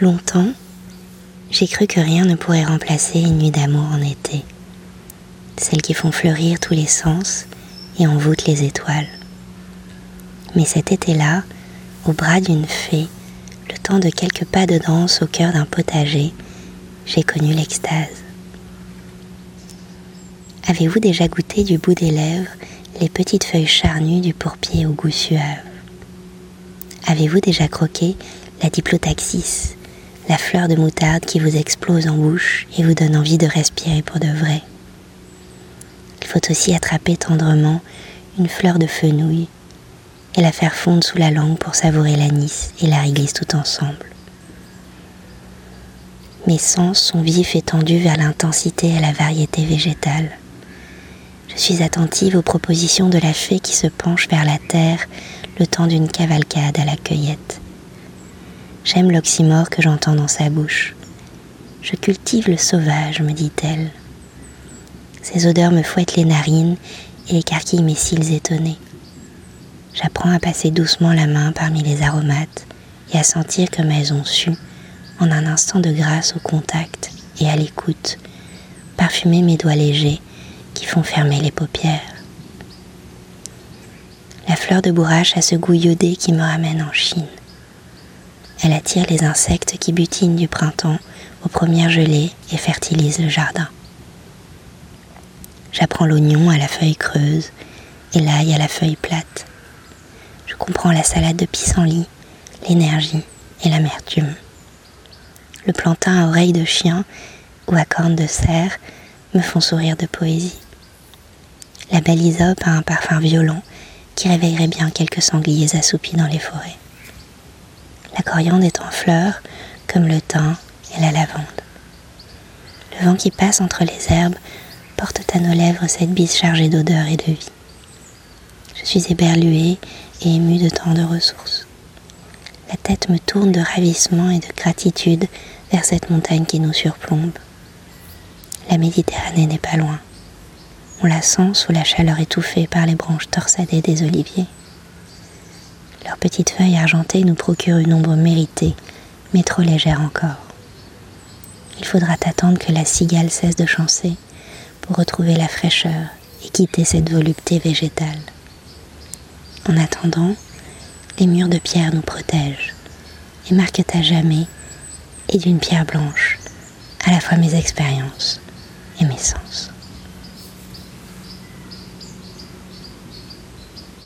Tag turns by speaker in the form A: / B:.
A: Longtemps, j'ai cru que rien ne pourrait remplacer une nuit d'amour en été, celles qui font fleurir tous les sens et envoûtent les étoiles. Mais cet été-là, au bras d'une fée, le temps de quelques pas de danse au cœur d'un potager, j'ai connu l'extase. Avez-vous déjà goûté du bout des lèvres les petites feuilles charnues du pourpier au goût suave Avez-vous déjà croqué la diplotaxis, la fleur de moutarde qui vous explose en bouche et vous donne envie de respirer pour de vrai. Il faut aussi attraper tendrement une fleur de fenouil et la faire fondre sous la langue pour savourer l'anis et la réglisse tout ensemble. Mes sens sont vifs et tendus vers l'intensité et la variété végétale. Je suis attentive aux propositions de la fée qui se penche vers la terre le temps d'une cavalcade à la cueillette. J'aime l'oxymore que j'entends dans sa bouche. Je cultive le sauvage, me dit-elle. Ses odeurs me fouettent les narines et écarquillent mes cils étonnés. J'apprends à passer doucement la main parmi les aromates et à sentir comme elles ont su, en un instant de grâce au contact et à l'écoute, parfumer mes doigts légers qui font fermer les paupières. La fleur de bourrache a ce goût iodé qui me ramène en Chine. Elle attire les insectes qui butinent du printemps aux premières gelées et fertilise le jardin. J'apprends l'oignon à la feuille creuse et l'ail à la feuille plate. Je comprends la salade de pissenlit, l'énergie et l'amertume. Le plantain à oreilles de chien ou à cornes de cerf me font sourire de poésie. La balisope a un parfum violent qui réveillerait bien quelques sangliers assoupis dans les forêts. La coriandre est en fleurs comme le thym et la lavande. Le vent qui passe entre les herbes porte à nos lèvres cette bise chargée d'odeur et de vie. Je suis éberluée et émue de tant de ressources. La tête me tourne de ravissement et de gratitude vers cette montagne qui nous surplombe. La Méditerranée n'est pas loin. On la sent sous la chaleur étouffée par les branches torsadées des oliviers. Leurs petites feuilles argentées nous procurent une ombre méritée, mais trop légère encore. Il faudra attendre que la cigale cesse de chancer pour retrouver la fraîcheur et quitter cette volupté végétale. En attendant, les murs de pierre nous protègent et marquent à jamais, et d'une pierre blanche, à la fois mes expériences et mes sens.